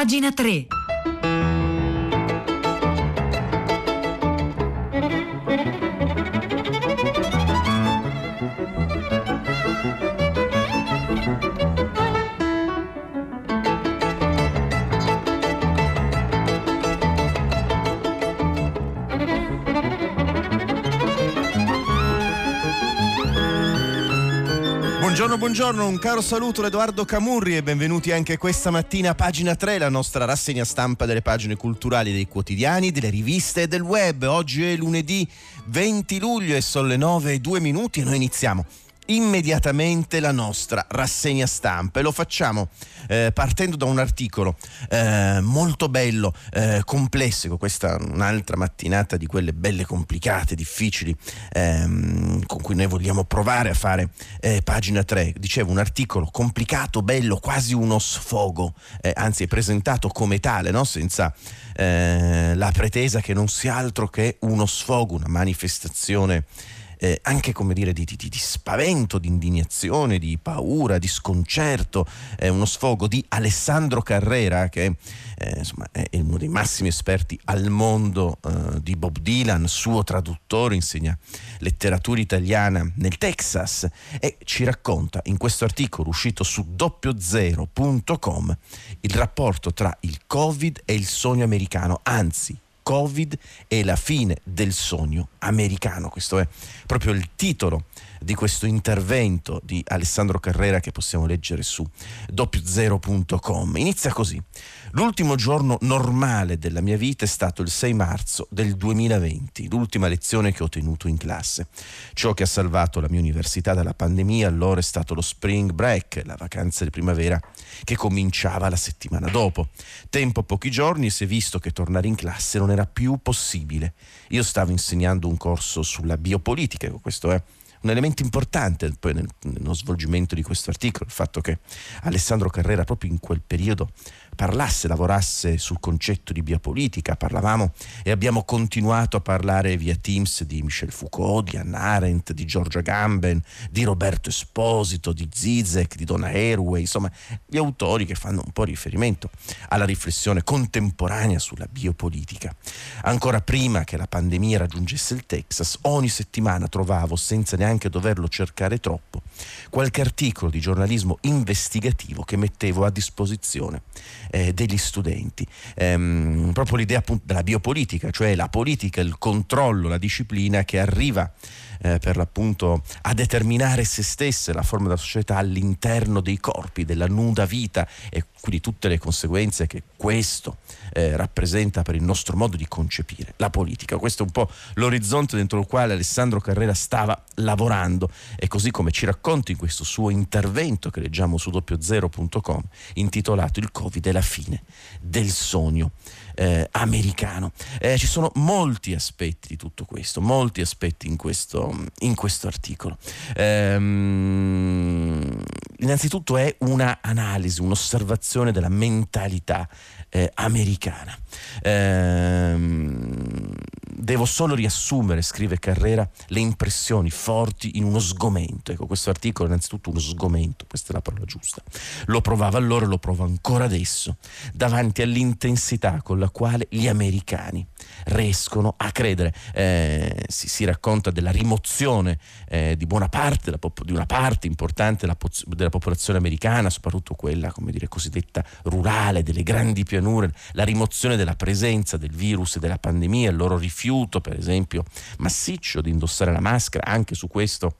Pagina 3. Buongiorno, buongiorno, un caro saluto da Edoardo Camurri e benvenuti anche questa mattina a pagina 3, la nostra rassegna stampa delle pagine culturali dei quotidiani, delle riviste e del web. Oggi è lunedì 20 luglio e sono le 9 e 2 minuti e noi iniziamo immediatamente la nostra rassegna stampa e lo facciamo eh, partendo da un articolo eh, molto bello, eh, complesso, questa è un'altra mattinata di quelle belle complicate, difficili ehm, con cui noi vogliamo provare a fare eh, pagina 3. Dicevo un articolo complicato, bello, quasi uno sfogo, eh, anzi è presentato come tale, no? senza eh, la pretesa che non sia altro che uno sfogo, una manifestazione eh, anche come dire di, di, di, spavento, di indignazione, di paura, di sconcerto, eh, uno sfogo di Alessandro Carrera che eh, insomma, è uno dei massimi esperti al mondo eh, di Bob Dylan, suo traduttore, insegna letteratura italiana nel Texas e ci racconta in questo articolo uscito su doppiozero.com il rapporto tra il Covid e il sogno americano, anzi Covid e la fine del sogno americano. Questo è proprio il titolo di questo intervento di Alessandro Carrera che possiamo leggere su doppiozero.com. Inizia così. L'ultimo giorno normale della mia vita è stato il 6 marzo del 2020, l'ultima lezione che ho tenuto in classe. Ciò che ha salvato la mia università dalla pandemia allora è stato lo spring break, la vacanza di primavera che cominciava la settimana dopo. Tempo pochi giorni e si è visto che tornare in classe non era più possibile. Io stavo insegnando un corso sulla biopolitica, questo è un elemento importante poi nel, nello svolgimento di questo articolo, il fatto che Alessandro Carrera proprio in quel periodo parlasse, lavorasse sul concetto di biopolitica, parlavamo e abbiamo continuato a parlare via Teams di Michel Foucault, di Hannah Arendt, di Giorgia Gamben, di Roberto Esposito, di Zizek, di Donna Haraway, insomma gli autori che fanno un po' riferimento alla riflessione contemporanea sulla biopolitica. Ancora prima che la pandemia raggiungesse il Texas, ogni settimana trovavo, senza neanche doverlo cercare troppo, qualche articolo di giornalismo investigativo che mettevo a disposizione eh, degli studenti. Ehm, proprio l'idea appunto della biopolitica, cioè la politica, il controllo, la disciplina che arriva eh, per l'appunto a determinare se stesse, la forma della società all'interno dei corpi, della nuda vita e quindi tutte le conseguenze che questo eh, rappresenta per il nostro modo di concepire la politica. Questo è un po' l'orizzonte dentro il quale Alessandro Carrera stava lavorando e così come ci racconta in questo suo intervento che leggiamo su doppiozero.com intitolato Il Covid è la fine del sogno eh, americano. Eh, ci sono molti aspetti di tutto questo, molti aspetti in questo, in questo articolo. Ehm, innanzitutto è una analisi, un'osservazione della mentalità eh, americana. Ehm, devo solo riassumere, scrive Carrera, le impressioni forti in uno sgomento. Ecco, questo articolo è innanzitutto uno sgomento, questa è la parola giusta. Lo provava allora e lo provo ancora adesso, davanti all'intensità con la quale gli americani riescono a credere. Eh, si, si, racconta della rimozione eh, di buona parte, di una parte importante della, popolazione americana, soprattutto quella, come dire, cosiddetta rurale, delle grandi pianure, la rimozione della presenza del virus e della pandemia, il loro rifiuto, per esempio, massiccio di indossare la maschera, anche su questo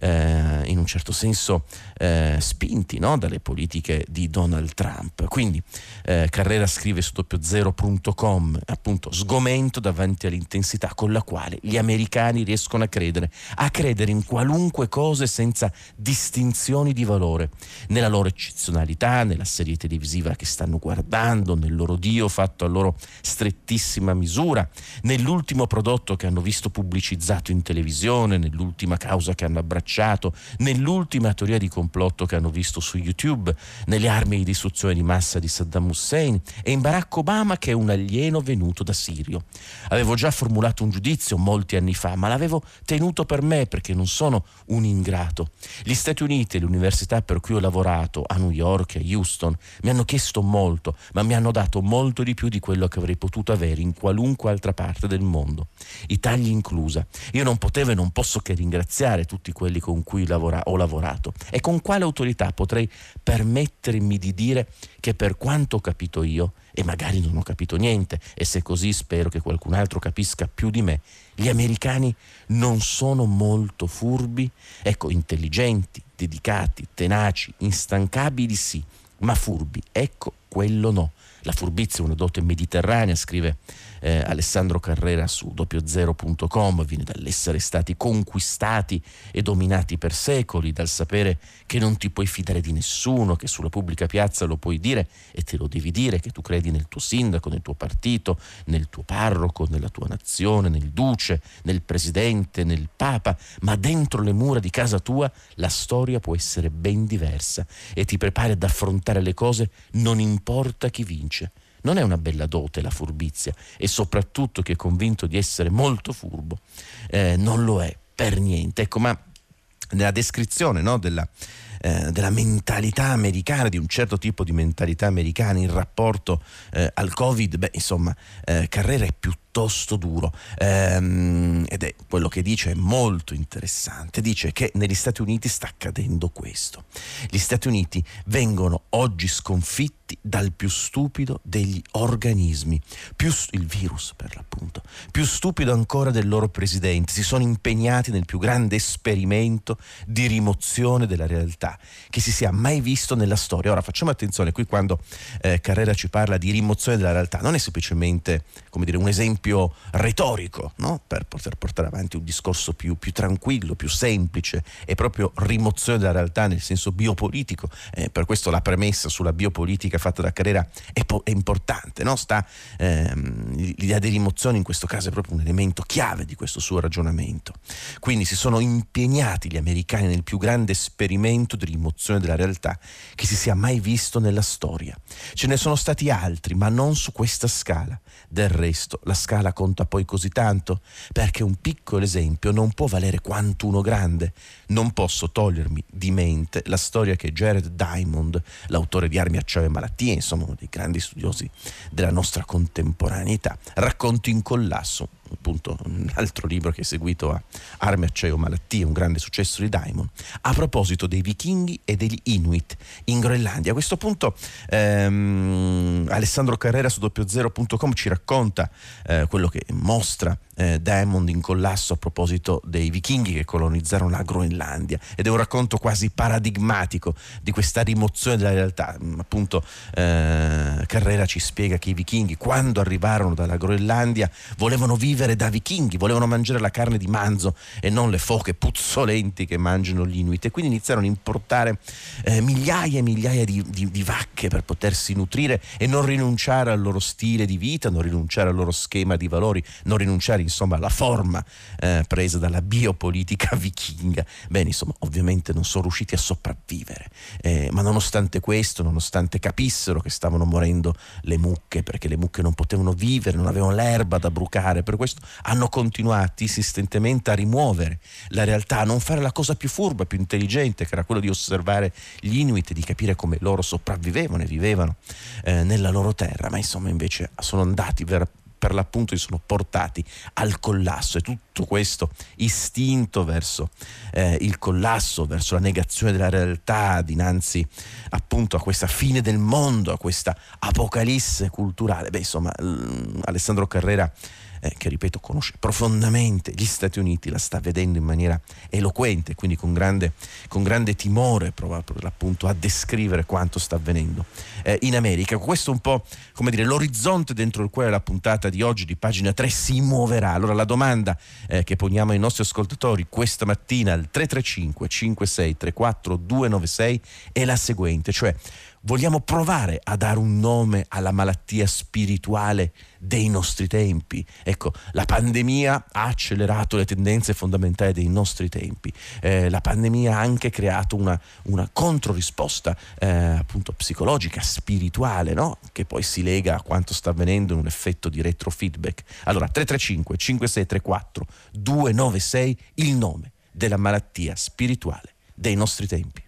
eh, in un certo senso eh, spinti no? dalle politiche di Donald Trump. Quindi eh, Carrera scrive su doppiozero.com appunto sgomento davanti all'intensità con la quale gli americani riescono a credere, a credere in qualunque cosa senza distinzioni di valore, nella loro eccezionalità, nella serie televisiva che stanno guardando, nel loro Dio fatto a loro strettissima misura, nell'ultimo prodotto che hanno visto pubblicizzato in televisione, nell'ultima causa che hanno abbracciato impacciato nell'ultima teoria di complotto che hanno visto su YouTube, nelle armi di distruzione di massa di Saddam Hussein e in Barack Obama che è un alieno venuto da Sirio. Avevo già formulato un giudizio molti anni fa, ma l'avevo tenuto per me perché non sono un ingrato. Gli Stati Uniti e le università per cui ho lavorato a New York e Houston mi hanno chiesto molto, ma mi hanno dato molto di più di quello che avrei potuto avere in qualunque altra parte del mondo, Italia inclusa. Io non potevo e non posso che ringraziare tutti quelli con cui lavora- ho lavorato. E con quale autorità potrei permettermi di dire che per quanto ho capito io, e magari non ho capito niente, e se così spero che qualcun altro capisca più di me, gli americani non sono molto furbi, ecco, intelligenti, dedicati, tenaci, instancabili sì, ma furbi, ecco, quello no. La furbizia è una dote mediterranea, scrive eh, Alessandro Carrera su doppiozero.com, viene dall'essere stati conquistati e dominati per secoli, dal sapere che non ti puoi fidare di nessuno, che sulla pubblica piazza lo puoi dire e te lo devi dire, che tu credi nel tuo sindaco, nel tuo partito, nel tuo parroco, nella tua nazione, nel duce, nel presidente, nel papa, ma dentro le mura di casa tua la storia può essere ben diversa e ti prepari ad affrontare le cose non importa chi vince. Non è una bella dote la furbizia e soprattutto chi è convinto di essere molto furbo eh, non lo è per niente. Ecco, ma nella descrizione no, della, eh, della mentalità americana, di un certo tipo di mentalità americana in rapporto eh, al Covid, beh, insomma, eh, Carrera è piuttosto duro ehm, ed è quello che dice è molto interessante. Dice che negli Stati Uniti sta accadendo questo. Gli Stati Uniti vengono oggi sconfitti dal più stupido degli organismi, più, il virus per l'appunto, più stupido ancora del loro presidente. Si sono impegnati nel più grande esperimento di rimozione della realtà che si sia mai visto nella storia. Ora facciamo attenzione, qui quando eh, Carrera ci parla di rimozione della realtà, non è semplicemente come dire, un esempio retorico no? per poter portare avanti un discorso più, più, tranquillo, più semplice, è proprio rimozione della realtà nel senso biopolitico. Eh, per questo la premessa sulla biopolitica fatta da Carrera è, po- è importante, no? Sta, ehm, l'idea di rimozione in questo caso è proprio un elemento chiave di questo suo ragionamento. Quindi si sono impegnati gli americani nel più grande esperimento di rimozione della realtà che si sia mai visto nella storia. Ce ne sono stati altri, ma non su questa scala. Del resto, la scala conta poi così tanto, perché un piccolo esempio non può valere quanto uno grande. Non posso togliermi di mente la storia che Jared Diamond, l'autore di Armi, Acciaio e Malattie, insomma uno dei grandi studiosi della nostra contemporaneità, racconta in collasso appunto un altro libro che è seguito a Armi, Acciaio, Malattie, un grande successo di Diamond, a proposito dei vichinghi e degli Inuit in Groenlandia. A questo punto ehm, Alessandro Carrera su doppiozero.com ci racconta eh, quello che mostra eh, Diamond in collasso a proposito dei vichinghi che colonizzarono la Groenlandia ed è un racconto quasi paradigmatico di questa rimozione della realtà. Mm, appunto eh, Carrera ci spiega che i vichinghi quando arrivarono dalla Groenlandia volevano vivere da vichinghi, volevano mangiare la carne di manzo e non le foche puzzolenti che mangiano gli Inuit e quindi iniziarono a importare eh, migliaia e migliaia di, di, di vacche per potersi nutrire e non rinunciare al loro stile di vita, non rinunciare al loro schema di valori, non rinunciare insomma alla forma eh, presa dalla biopolitica vichinga. Bene, insomma, ovviamente non sono riusciti a sopravvivere, eh, ma nonostante questo, nonostante capissero che stavano morendo le mucche, perché le mucche non potevano vivere, non avevano l'erba da brucare, per questo hanno continuato insistentemente a rimuovere la realtà, a non fare la cosa più furba, più intelligente, che era quello di osservare gli Inuit e di capire come loro sopravvivevano e vivevano eh, nella loro terra, ma insomma invece sono andati veramente per l'appunto si sono portati al collasso e tutto questo istinto verso eh, il collasso, verso la negazione della realtà dinanzi appunto a questa fine del mondo, a questa apocalisse culturale. Beh, insomma, Alessandro Carrera eh, che ripeto conosce profondamente gli Stati Uniti, la sta vedendo in maniera eloquente, quindi con grande, con grande timore prova per l'appunto a descrivere quanto sta avvenendo eh, in America. Questo è un po' come dire l'orizzonte dentro il quale la puntata di oggi di pagina 3 si muoverà. Allora la domanda eh, che poniamo ai nostri ascoltatori questa mattina al 335 5634 296 è la seguente, cioè vogliamo provare a dare un nome alla malattia spirituale dei nostri tempi. Ecco, la pandemia ha accelerato le tendenze fondamentali dei nostri tempi. Eh, la pandemia ha anche creato una, una controrisposta eh, appunto psicologica, spirituale, no? che poi si lega a quanto sta avvenendo in un effetto di retrofeedback. Allora, 335 5634 296 il nome della malattia spirituale dei nostri tempi.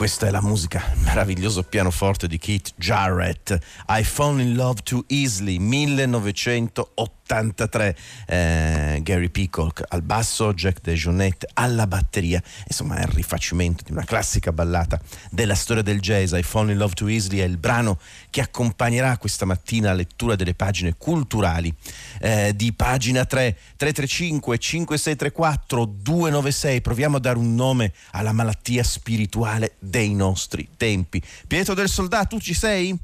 Questa è la musica, il meraviglioso pianoforte di Keith Jarrett. I Fall in Love Too Easily, 1980. 83 eh, Gary Peacock al basso, Jack DeJohnette alla batteria, insomma è il rifacimento di una classica ballata della storia del jazz, I Fall in Love Too Easily è il brano che accompagnerà questa mattina la lettura delle pagine culturali eh, di pagina 3, 335 5634 296, proviamo a dare un nome alla malattia spirituale dei nostri tempi. Pietro del Soldato, tu ci sei?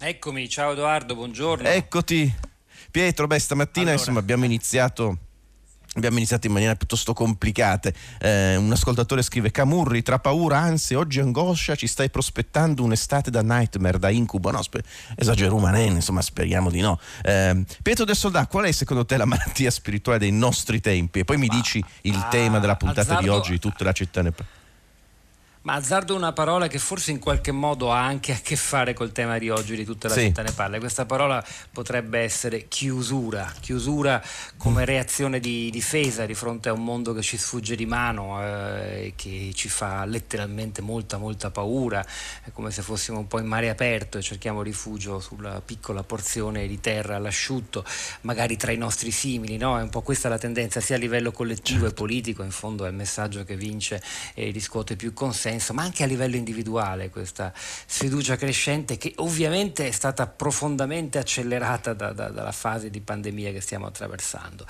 Eccomi, ciao Edoardo, buongiorno. Eccoti. Pietro, beh, stamattina allora. insomma, abbiamo iniziato abbiamo iniziato in maniera piuttosto complicata. Eh, un ascoltatore scrive: Camurri, tra paura, ansia, oggi angoscia, ci stai prospettando un'estate da nightmare, da incubo. No, sper- esagero umanene, insomma, speriamo di no. Eh, Pietro del Soldà, qual è secondo te la malattia spirituale dei nostri tempi? E poi mi Ma, dici il ah, tema della puntata azzardo, di oggi, tutta la città ne parla. Ma azzardo una parola che forse in qualche modo ha anche a che fare col tema di oggi di tutta la sì. città ne parla. Questa parola potrebbe essere chiusura, chiusura come reazione di difesa di fronte a un mondo che ci sfugge di mano e eh, che ci fa letteralmente molta molta paura, è come se fossimo un po' in mare aperto e cerchiamo rifugio sulla piccola porzione di terra all'asciutto, magari tra i nostri simili, no? È un po' questa la tendenza sia a livello collettivo certo. e politico, in fondo è il messaggio che vince e riscuote più consenso senso, ma anche a livello individuale questa sfiducia crescente che ovviamente è stata profondamente accelerata da, da, dalla fase di pandemia che stiamo attraversando.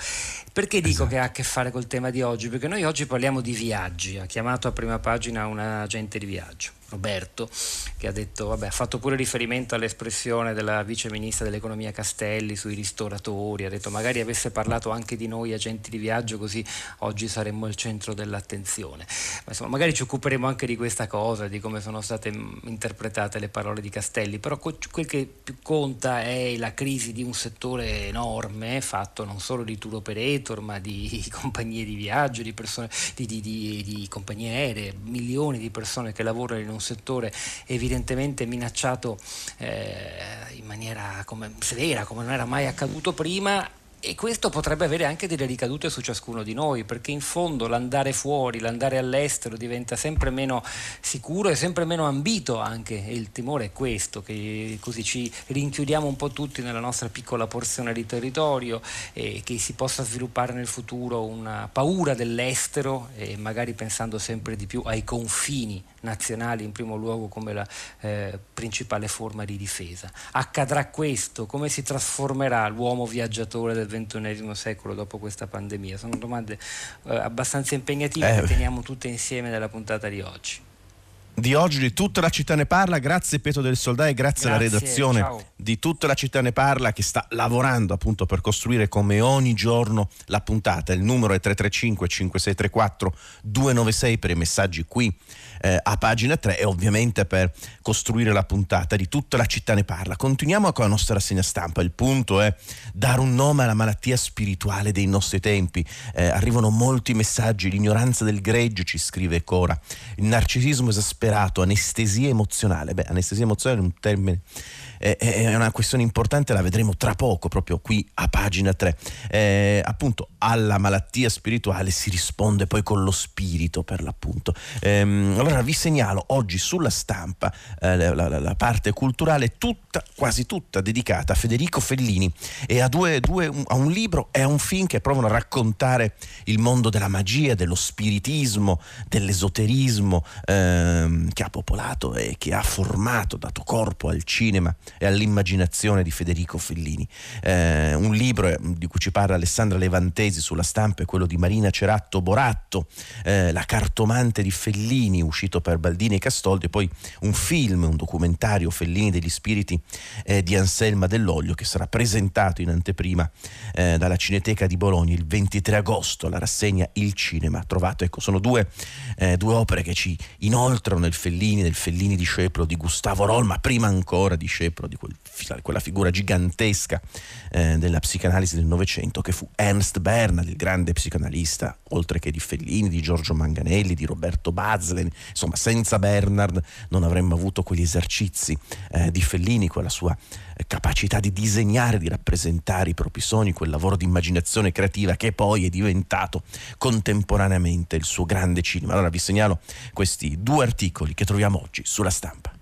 Perché dico esatto. che ha a che fare col tema di oggi? Perché noi oggi parliamo di viaggi, ha chiamato a prima pagina un agente di viaggio. Roberto, che ha detto, vabbè, ha fatto pure riferimento all'espressione della vice ministra dell'economia Castelli sui ristoratori, ha detto magari avesse parlato anche di noi agenti di viaggio così oggi saremmo il centro dell'attenzione. Ma insomma, magari ci occuperemo anche di questa cosa, di come sono state interpretate le parole di Castelli, però quel che più conta è la crisi di un settore enorme, fatto non solo di tour operator, ma di compagnie di viaggio, di, persone, di, di, di compagnie aeree, milioni di persone che lavorano in un un settore evidentemente minacciato eh, in maniera come, severa, come non era mai accaduto prima, e questo potrebbe avere anche delle ricadute su ciascuno di noi, perché in fondo l'andare fuori, l'andare all'estero diventa sempre meno sicuro e sempre meno ambito anche. E il timore è questo, che così ci rinchiudiamo un po' tutti nella nostra piccola porzione di territorio e che si possa sviluppare nel futuro una paura dell'estero e magari pensando sempre di più ai confini nazionali in primo luogo come la eh, principale forma di difesa. Accadrà questo? Come si trasformerà l'uomo viaggiatore del XXI secolo dopo questa pandemia? Sono domande eh, abbastanza impegnative eh. che teniamo tutte insieme nella puntata di oggi. di oggi di Tutta la città ne parla, grazie Pietro del Soldai, grazie, grazie alla redazione ciao. di Tutta la città ne parla che sta lavorando appunto per costruire come ogni giorno la puntata. Il numero è 335 5634 296 per i messaggi qui eh, a pagina 3 e ovviamente per costruire la puntata di tutta la città ne parla. Continuiamo con la nostra rassegna stampa, il punto è dare un nome alla malattia spirituale dei nostri tempi. Eh, arrivano molti messaggi, l'ignoranza del greggio ci scrive Cora, il narcisismo esasperato, anestesia emozionale. Beh, anestesia emozionale è un termine è una questione importante, la vedremo tra poco, proprio qui a pagina 3. Eh, appunto, alla malattia spirituale si risponde poi con lo spirito, per l'appunto. Eh, allora vi segnalo oggi sulla stampa eh, la, la, la, parte culturale tutta, quasi tutta dedicata a Federico Fellini e a, due, due, a un libro e a un film che provano a raccontare il mondo della magia, dello spiritismo, dell'esoterismo ehm, che ha popolato e che ha formato, dato corpo al cinema e all'immaginazione di Federico Fellini. Eh, un libro eh, di cui ci parla Alessandra Levantesi sulla stampa è quello di Marina Ceratto Boratto, eh, La cartomante di Fellini, uscito per Baldini e Castoldi, e poi un film, un documentario Fellini degli spiriti eh, di Anselma Dell'Olio che sarà presentato in anteprima eh, dalla Cineteca di Bologna il 23 agosto, la rassegna Il Cinema. Trovato, ecco, sono due, eh, due opere che ci inoltrano nel Fellini, nel Fellini discepolo di Gustavo Roll, ma prima ancora discepolo di quel, quella figura gigantesca eh, della psicanalisi del Novecento che fu Ernst Bernard, il grande psicanalista, oltre che di Fellini, di Giorgio Manganelli, di Roberto Bazlen. Insomma, senza Bernard non avremmo avuto quegli esercizi eh, di Fellini, quella sua eh, capacità di disegnare, di rappresentare i propri sogni, quel lavoro di immaginazione creativa che poi è diventato contemporaneamente il suo grande cinema. Allora vi segnalo questi due articoli che troviamo oggi sulla stampa.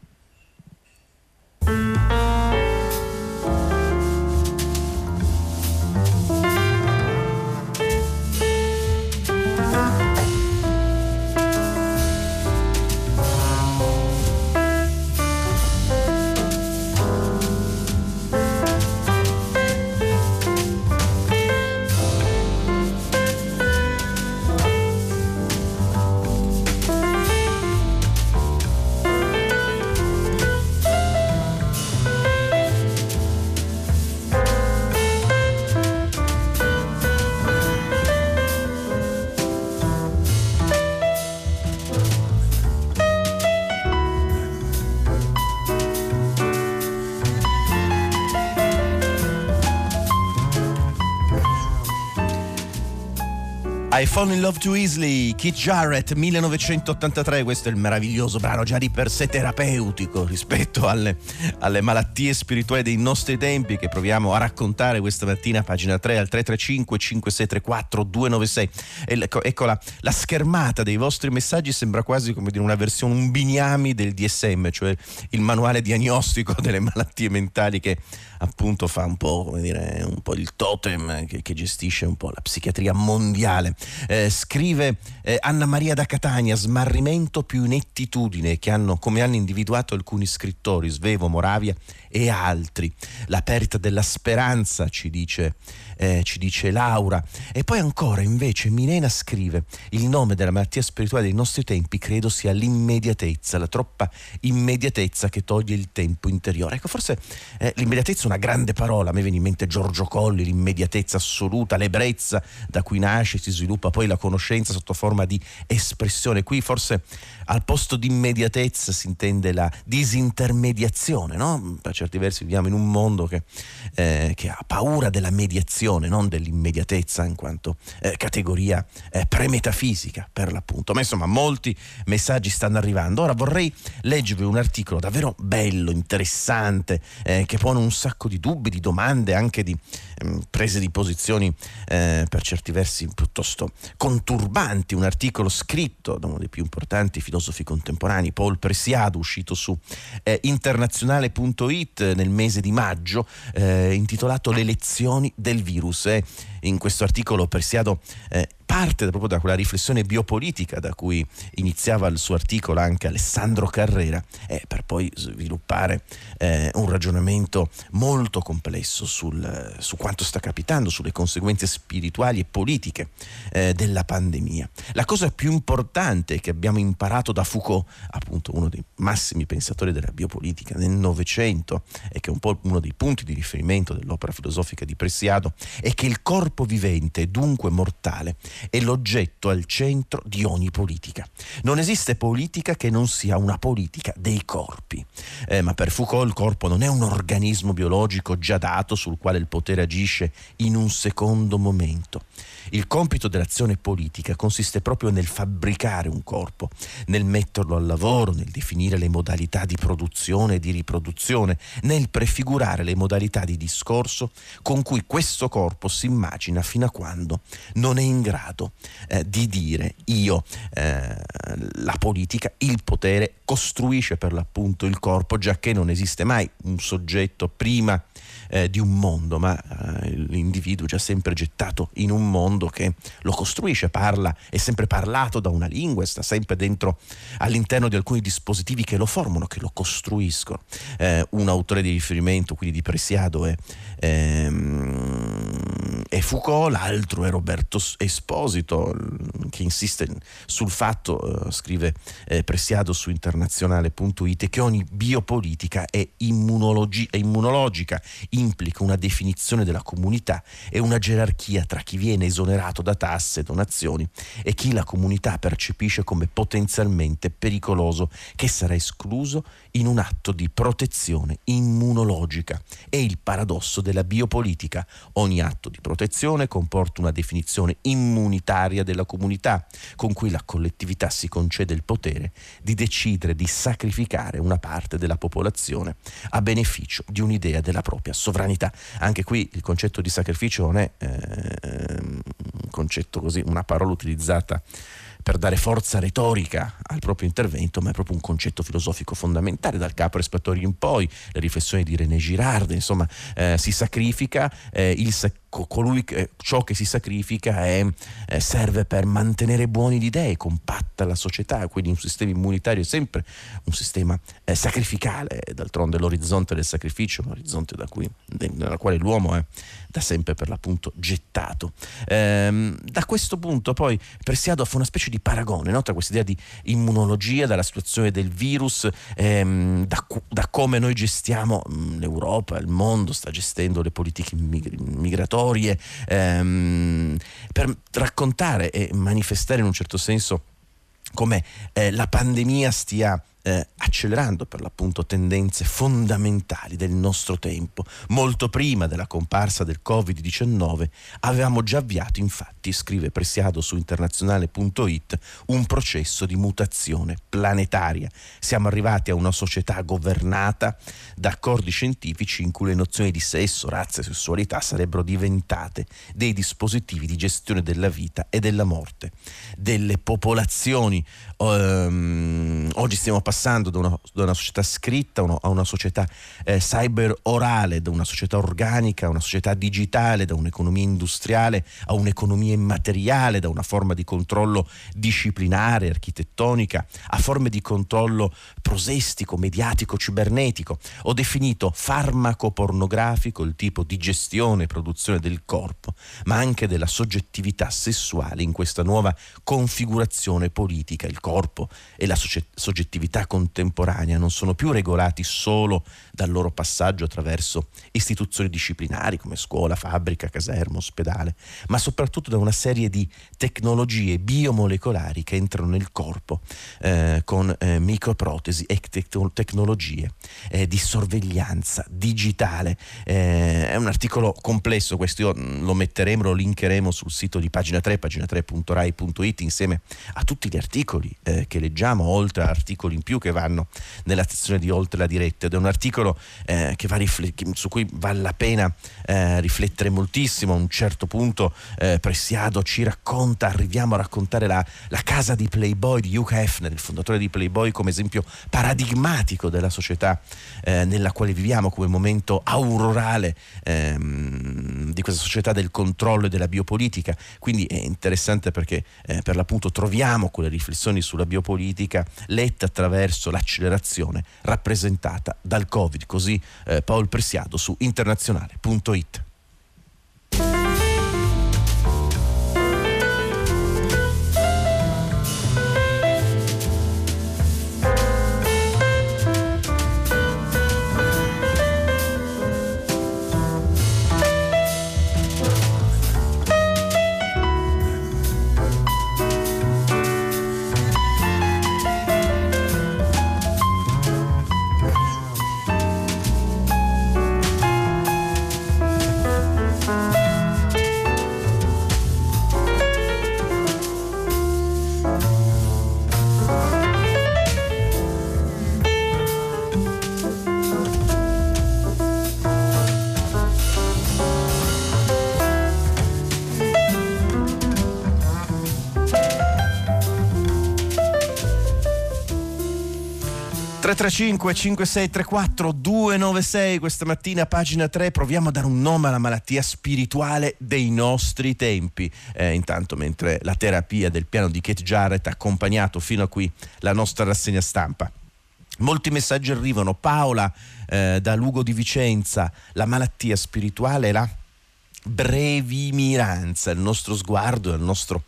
I Fall in Love Too Easily, Keith Jarrett, 1983, questo è il meraviglioso brano già di per sé terapeutico rispetto alle, alle, malattie spirituali dei nostri tempi che proviamo a raccontare questa mattina, pagina 3 al 335 5634 296. Ecco, ecco la, la, schermata dei vostri messaggi sembra quasi come dire una versione, un bignami del DSM, cioè il manuale diagnostico delle malattie mentali che appunto fa un po', come dire, un po' il totem che, che gestisce un po' la psichiatria mondiale. Eh, scrive eh, Anna Maria da Catania, smarrimento più inettitudine che hanno, come hanno individuato alcuni scrittori, Svevo, Moravia e altri. La perdita della speranza, ci dice eh, ci dice Laura. E poi ancora invece Milena scrive, il nome della malattia spirituale dei nostri tempi credo sia l'immediatezza, la troppa immediatezza che toglie il tempo interiore. Ecco, forse eh, l'immediatezza è una grande parola, a me viene in mente Giorgio Colli, l'immediatezza assoluta, l'ebbrezza da cui nasce, si sviluppa poi la conoscenza sotto forma di espressione. Qui forse al posto di immediatezza si intende la disintermediazione, no? Per certi versi viviamo in un mondo che, eh, che ha paura della mediazione, non dell'immediatezza in quanto eh, categoria eh, premetafisica per l'appunto. Ma insomma molti messaggi stanno arrivando. Ora vorrei leggervi un articolo davvero bello, interessante, eh, che pone un sacco di dubbi, di domande, anche di ehm, prese di posizioni eh, per certi versi piuttosto conturbanti. Un articolo scritto da uno dei più importanti filosofi contemporanei, Paul Presiado, uscito su eh, internazionale.it nel mese di maggio, eh, intitolato Le lezioni del virus. Eh, in questo articolo Presiado eh, parte proprio da quella riflessione biopolitica da cui iniziava il suo articolo anche Alessandro Carrera, eh, per poi sviluppare eh, un ragionamento molto complesso sul, su quanto sta capitando, sulle conseguenze spirituali e politiche eh, della pandemia. La cosa più importante che abbiamo imparato da Foucault, appunto uno dei massimi pensatori della biopolitica nel Novecento e che è un po' uno dei punti di riferimento dell'opera filosofica di Presiado, è che il corpo vivente, dunque mortale, è l'oggetto al centro di ogni politica. Non esiste politica che non sia una politica dei corpi. Eh, ma per Foucault il corpo non è un organismo biologico già dato sul quale il potere agisce in un secondo momento. Il compito dell'azione politica consiste proprio nel fabbricare un corpo, nel metterlo al lavoro, nel definire le modalità di produzione e di riproduzione, nel prefigurare le modalità di discorso con cui questo corpo si immagina fino a quando non è in grado eh, di dire io, eh, la politica, il potere costruisce per l'appunto il corpo, già che non esiste mai un soggetto prima eh, di un mondo, ma eh, l'individuo già sempre gettato in un mondo che lo costruisce, parla, è sempre parlato da una lingua, sta sempre dentro all'interno di alcuni dispositivi che lo formano, che lo costruiscono. Eh, un autore di riferimento, quindi di Presiado, è, ehm, è Foucault, l'altro è Roberto Esposito, che insiste sul fatto, eh, scrive eh, Presiado su internazionale.it, che ogni biopolitica è, immunologi- è immunologica, implica una definizione della comunità e una gerarchia tra chi viene esonerato da tasse e donazioni e chi la comunità percepisce come potenzialmente pericoloso che sarà escluso in un atto di protezione immunologica. È il paradosso della biopolitica. Ogni atto di protezione comporta una definizione immunitaria della comunità, con cui la collettività si concede il potere di decidere di sacrificare una parte della popolazione a beneficio di un'idea della propria sovranità. Anche qui il concetto di sacrificio non è eh, un concetto così, una parola utilizzata per dare forza retorica al proprio intervento, ma è proprio un concetto filosofico fondamentale dal capo Respatori in poi, le riflessioni di René Girard, insomma, eh, si sacrifica eh, il sacrificio colui che, ciò che si sacrifica è, eh, serve per mantenere buoni di idee, compatta la società, quindi un sistema immunitario è sempre un sistema eh, sacrificale, d'altronde l'orizzonte del sacrificio, un orizzonte da cui, nella quale l'uomo è da sempre per l'appunto gettato. Ehm, da questo punto poi Presiado fa una specie di paragone no? tra questa idea di immunologia, dalla situazione del virus, ehm, da, da, come noi gestiamo mm, l'Europa, il mondo sta gestendo le politiche migratorie, ehm, per raccontare e manifestare in un certo senso come eh, la pandemia stia eh, accelerando per l'appunto tendenze fondamentali del nostro tempo. Molto prima della comparsa del Covid-19 avevamo già avviato, infatti, scrive Presiado su internazionale.it, un processo di mutazione planetaria. Siamo arrivati a una società governata da accordi scientifici in cui le nozioni di sesso, razza e sessualità sarebbero diventate dei dispositivi di gestione della vita e della morte delle popolazioni. Um, oggi stiamo passando passando da una, da una società scritta a una società eh, cyber orale, da una società organica a una società digitale, da un'economia industriale a un'economia immateriale, da una forma di controllo disciplinare, architettonica, a forme di controllo prosestico, mediatico, cibernetico. Ho definito farmaco pornografico il tipo di gestione e produzione del corpo, ma anche della soggettività sessuale in questa nuova configurazione politica. Il corpo e la soggettività contemporanea non sono più regolati solo dal loro passaggio attraverso istituzioni disciplinari come scuola, fabbrica, caserma, ospedale, ma soprattutto da una serie di tecnologie biomolecolari che entrano nel corpo eh, con eh, microprotesi e te- tecnologie eh, di sorveglianza digitale. Eh, è un articolo complesso, questo io mm, lo metteremo, lo linkeremo sul sito di pagina 3, pagina3.rai.it insieme a tutti gli articoli eh, che leggiamo, oltre a articoli in più che vanno nella sezione di oltre la diretta ed è un articolo eh, rifle- su cui vale la pena eh, riflettere moltissimo. A un certo punto eh, Presiado ci racconta, arriviamo a raccontare la, la casa di Playboy di Hugh Hefner, il fondatore di Playboy, come esempio paradigmatico della società eh, nella quale viviamo, come momento aurorale ehm, di questa società del controllo e della biopolitica. Quindi è interessante perché eh, per l'appunto troviamo quelle riflessioni sulla biopolitica lette attraverso l'accelerazione rappresentata dal Covid. Così eh, Paul Presiado su internazionale.it. 335 5634 296 questa mattina pagina 3 proviamo a dare un nome alla malattia spirituale dei nostri tempi eh, intanto mentre la terapia del piano di Kate Jarrett ha accompagnato fino a qui la nostra rassegna stampa Molti messaggi arrivano. Paola eh, da Lugo di Vicenza, la malattia spirituale è la brevimiranza, il nostro sguardo, il nostro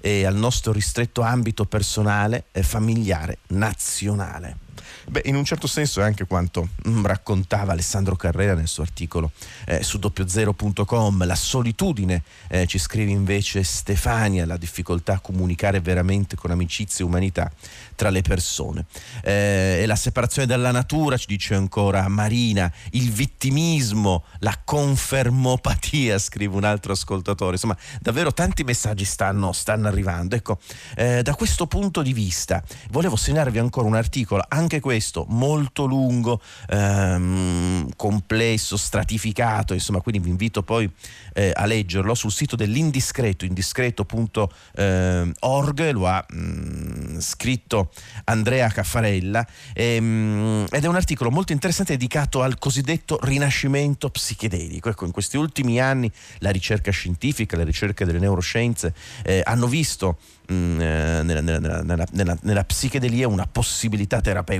e al nostro ristretto ambito personale, familiare, nazionale. Beh, in un certo senso è anche quanto mm, raccontava Alessandro Carrera nel suo articolo eh, su doppiozero.com. La solitudine, eh, ci scrive invece Stefania, la difficoltà a comunicare veramente con amicizia e umanità tra le persone. Eh, e la separazione dalla natura, ci dice ancora Marina, il vittimismo, la confermopatia, scrive un altro ascoltatore. Insomma, davvero tanti messaggi stanno, stanno arrivando. Ecco, eh, da questo punto di vista, volevo segnalarvi ancora un articolo, anche questo molto lungo, ehm, complesso, stratificato, insomma, quindi vi invito poi eh, a leggerlo sul sito dell'indiscreto, indiscreto.org, lo ha mh, mm, scritto Andrea Caffarella ehm, ed è un articolo molto interessante dedicato al cosiddetto rinascimento psichedelico. Ecco, in questi ultimi anni la ricerca scientifica, la ricerca delle neuroscienze eh, hanno visto Mm, eh, nella, nella, nella, nella, psichedelia una possibilità terapeutica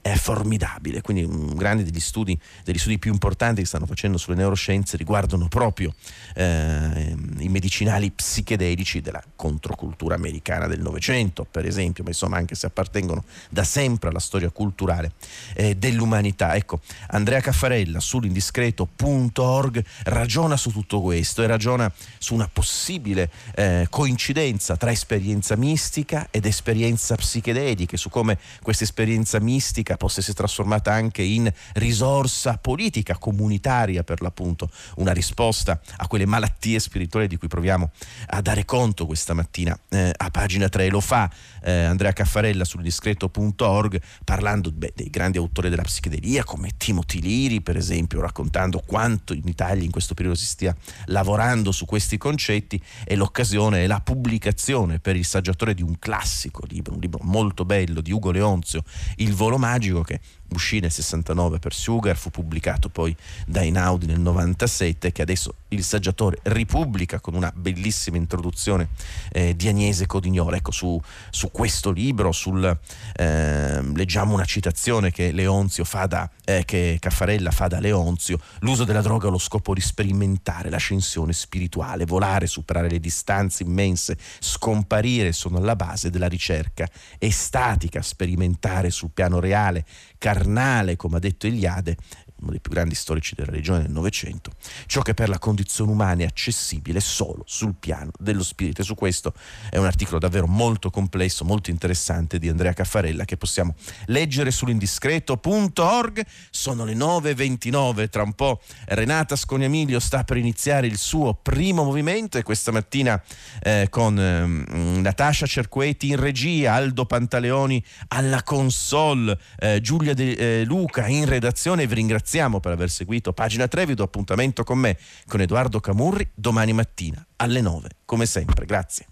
è formidabile. Quindi um, grandi degli studi, degli studi più importanti che stanno facendo sulle neuroscienze riguardano proprio eh, i medicinali psichedelici della controcultura americana del Novecento, per esempio, ma insomma anche se appartengono da sempre alla storia culturale eh, dell'umanità. Ecco, Andrea Caffarella sull'indiscreto.org ragiona su tutto questo e ragiona su una possibile eh, coincidenza tra esperienze esperienza mistica ed esperienza psichedelica, su come questa esperienza mistica possa essere trasformata anche in risorsa politica, comunitaria per l'appunto, una risposta a quelle malattie spirituali di cui proviamo a dare conto questa mattina eh, a pagina 3. Lo fa eh, Andrea Caffarella sul discreto.org parlando beh, dei grandi autori della psichedelia come Timothy Liri per esempio, raccontando quanto in Italia in questo periodo si stia lavorando su questi concetti e l'occasione è la pubblicazione per il saggiatore di un classico libro, un libro molto bello di Ugo Leonzio, Il volo magico, che uscì nel 69 per Sugar, fu pubblicato poi da Inaudi nel 97, che adesso il saggiatore ripubblica con una bellissima introduzione eh, di Agnese Codignola. Ecco, su, su questo libro, sul, eh, leggiamo una citazione che Leonzio fa da, eh, che Caffarella fa da Leonzio, l'uso della droga allo scopo di sperimentare l'ascensione spirituale, volare, superare le distanze immense, scomparire sono alla base della ricerca estatica, sperimentare sul piano reale, carnale, come ha detto Eliade, uno dei più grandi storici della religione del Novecento, ciò che per la condizione umana è accessibile solo sul piano dello spirito. E su questo è un articolo davvero molto complesso, molto interessante di Andrea Caffarella che possiamo leggere sull'indiscreto.org. Sono le 9.29, tra un po' Renata Sconiamilio sta per iniziare il suo primo movimento e questa mattina eh, con eh, Natascia Cerqueti in regia, Aldo Pantaleoni alla console, eh, Giulia De eh, Luca in redazione. Vi ringraziamo per aver seguito pagina 3. Vi do appuntamento con me, con Edoardo Camurri, domani mattina alle 9, come sempre. Grazie.